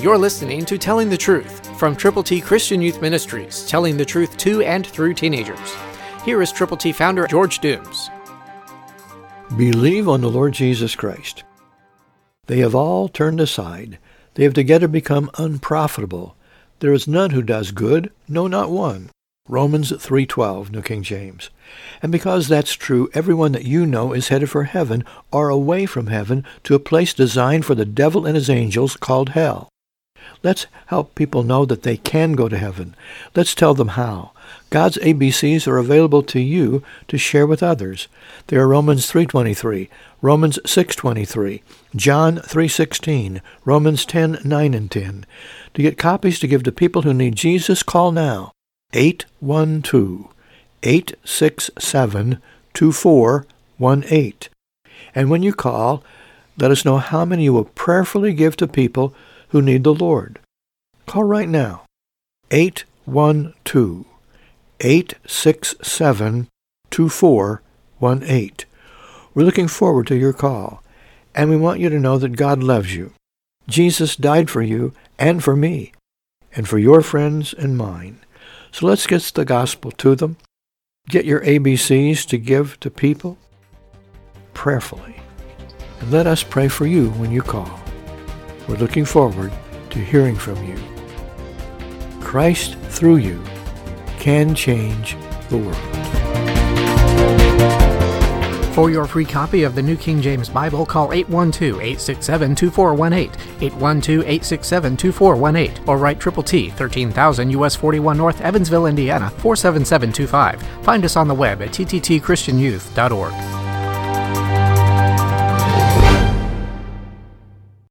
You're listening to Telling the Truth from Triple T Christian Youth Ministries, telling the truth to and through teenagers. Here is Triple T founder George Dooms. Believe on the Lord Jesus Christ. They have all turned aside. They have together become unprofitable. There is none who does good, no, not one. Romans 3:12, New King James. And because that's true, everyone that you know is headed for heaven or away from heaven to a place designed for the devil and his angels called hell. Let's help people know that they can go to heaven. Let's tell them how. God's ABCs are available to you to share with others. They are Romans 3:23, Romans 6:23, John 3:16, Romans 10:9 and 10. To get copies to give to people who need Jesus, call now. 812 867 2418. And when you call, let us know how many you will prayerfully give to people who need the Lord. Call right now. 812 867 2418. We're looking forward to your call, and we want you to know that God loves you. Jesus died for you and for me, and for your friends and mine. So let's get the gospel to them. Get your ABCs to give to people prayerfully. And let us pray for you when you call. We're looking forward to hearing from you. Christ, through you, can change the world. For your free copy of the New King James Bible, call 812-867-2418, 812-867-2418, or write Triple T, 13000 US 41 North, Evansville, Indiana, 47725. Find us on the web at tttchristianyouth.org.